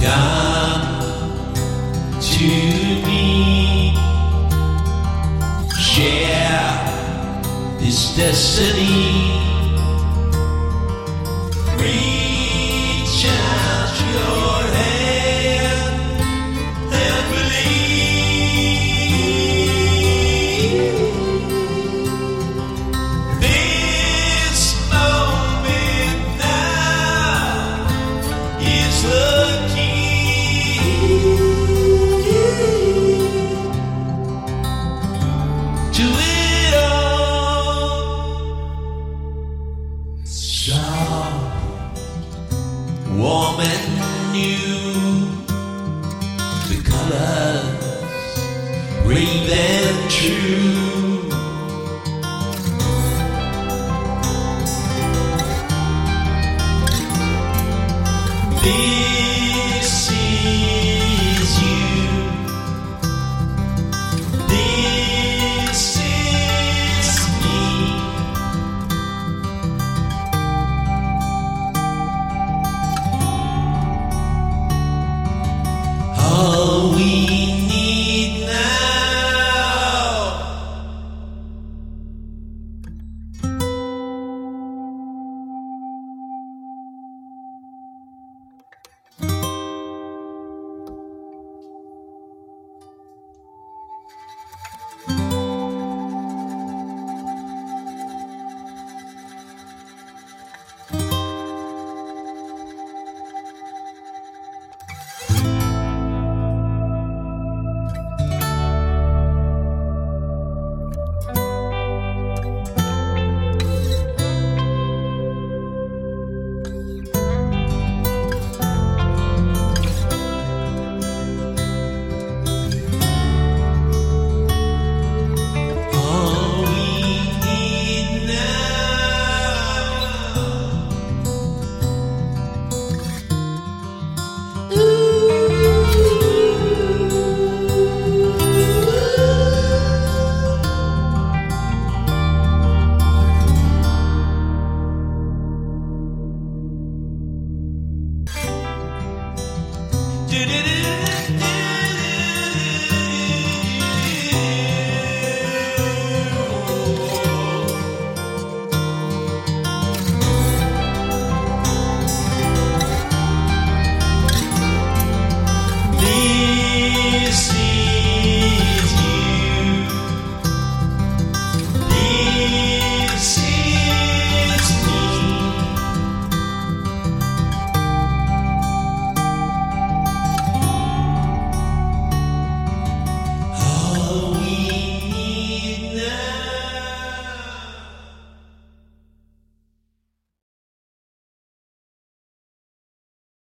Come to me, share this destiny. sharp warm and new. The colors ring and true. This is you. do do do